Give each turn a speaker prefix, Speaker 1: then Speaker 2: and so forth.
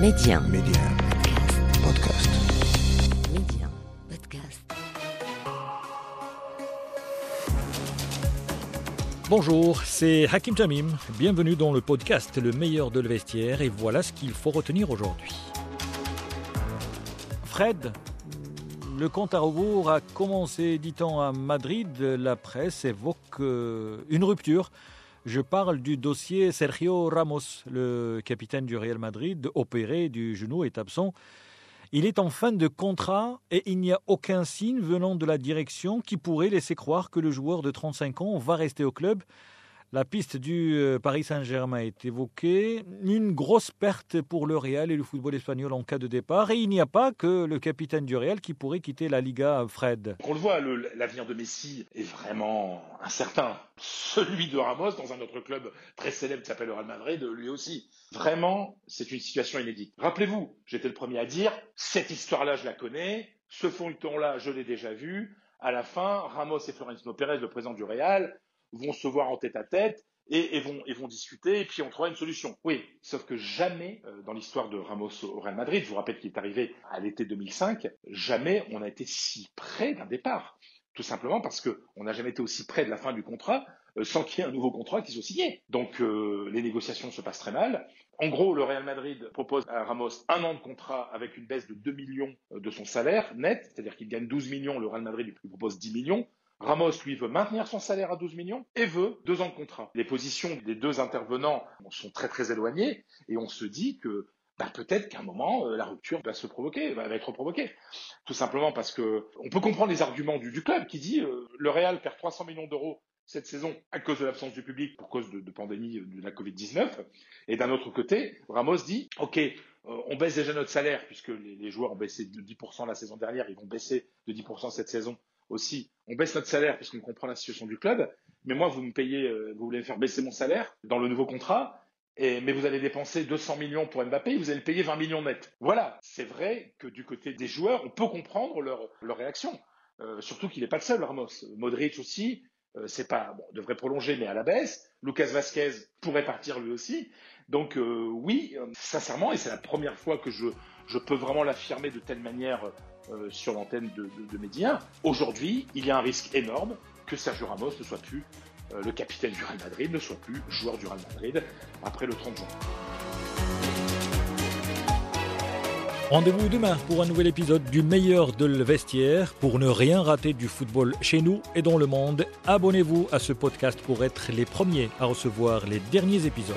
Speaker 1: Média.
Speaker 2: Média. Podcast.
Speaker 1: Média. Podcast.
Speaker 3: Bonjour, c'est Hakim Tamim. Bienvenue dans le podcast Le meilleur de le vestiaire et voilà ce qu'il faut retenir aujourd'hui. Fred, le compte à rebours a commencé, dit-on, à Madrid. La presse évoque euh, une rupture. Je parle du dossier Sergio Ramos, le capitaine du Real Madrid, opéré du genou, est absent. Il est en fin de contrat et il n'y a aucun signe venant de la direction qui pourrait laisser croire que le joueur de 35 ans va rester au club. La piste du euh, Paris Saint-Germain est évoquée. Une grosse perte pour le Real et le football espagnol en cas de départ. Et il n'y a pas que le capitaine du Real qui pourrait quitter la Liga, Fred.
Speaker 4: On le voit, l'avenir de Messi est vraiment incertain. Celui de Ramos dans un autre club très célèbre qui s'appelle le Real Madrid, lui aussi. Vraiment, c'est une situation inédite. Rappelez-vous, j'étais le premier à dire, cette histoire-là, je la connais, ce feuilleton-là, je l'ai déjà vu. À la fin, Ramos et Florentino Pérez, le président du Real, vont se voir en tête à tête et, vont, discuter et puis on trouvera une solution. Oui, sauf que jamais euh, dans l'histoire de Ramos au Real Madrid, je vous rappelle qu'il est arrivé à l'été 2005, jamais on a été si près d'un départ. Tout simplement parce qu'on n'a jamais été aussi près de la fin du contrat euh, sans qu'il y ait un nouveau contrat qui soit signé. Donc euh, les négociations se passent très mal. En gros, le Real Madrid propose à Ramos un an de contrat avec une baisse de 2 millions de son salaire net, c'est-à-dire qu'il gagne 12 millions, le Real Madrid lui propose 10 millions. Ramos, lui, veut maintenir son salaire à 12 millions et veut deux ans de contrat. Les positions des deux intervenants sont très très éloignées et on se dit que bah, peut-être qu'à un moment, euh, la rupture va se provoquer, va, être provoquée. Tout simplement parce que on peut comprendre les arguments du, club qui dit euh, le Real perd 300 millions d'euros cette saison à cause de l'absence du public, pour cause de, pandémie de la Covid-19. Et d'un autre côté, Ramos dit, OK, euh, on baisse déjà notre salaire, puisque les, les joueurs ont baissé de 10% la saison dernière, ils vont baisser de 10% cette saison aussi. On baisse notre salaire puisqu'on comprend la situation du club, mais moi, vous me payez, euh, vous voulez me faire baisser mon salaire dans le nouveau contrat, et, mais vous allez dépenser 200 millions pour Mbappé, vous allez le payer 20 millions net. Voilà, c'est vrai que du côté des joueurs, on peut comprendre leur, leur réaction. Euh, surtout qu'il n'est pas le seul, Ramos. Modric aussi, euh, c'est pas, devrait prolonger, mais à la baisse. Lucas Vasquez pourrait partir lui aussi. Donc euh, oui, euh, sincèrement, et c'est la première fois que je, je peux vraiment l'affirmer de telle manière sur l'antenne de, de, de Média, aujourd'hui, il y a un risque énorme que Sergio Ramos ne soit plus le capitaine du Real Madrid, ne soit plus joueur du Real Madrid après le 30 juin.
Speaker 3: Rendez-vous demain pour un nouvel épisode du meilleur de le vestiaire. Pour ne rien rater du football chez nous et dans le monde, abonnez-vous à ce podcast pour être les premiers à recevoir les derniers épisodes.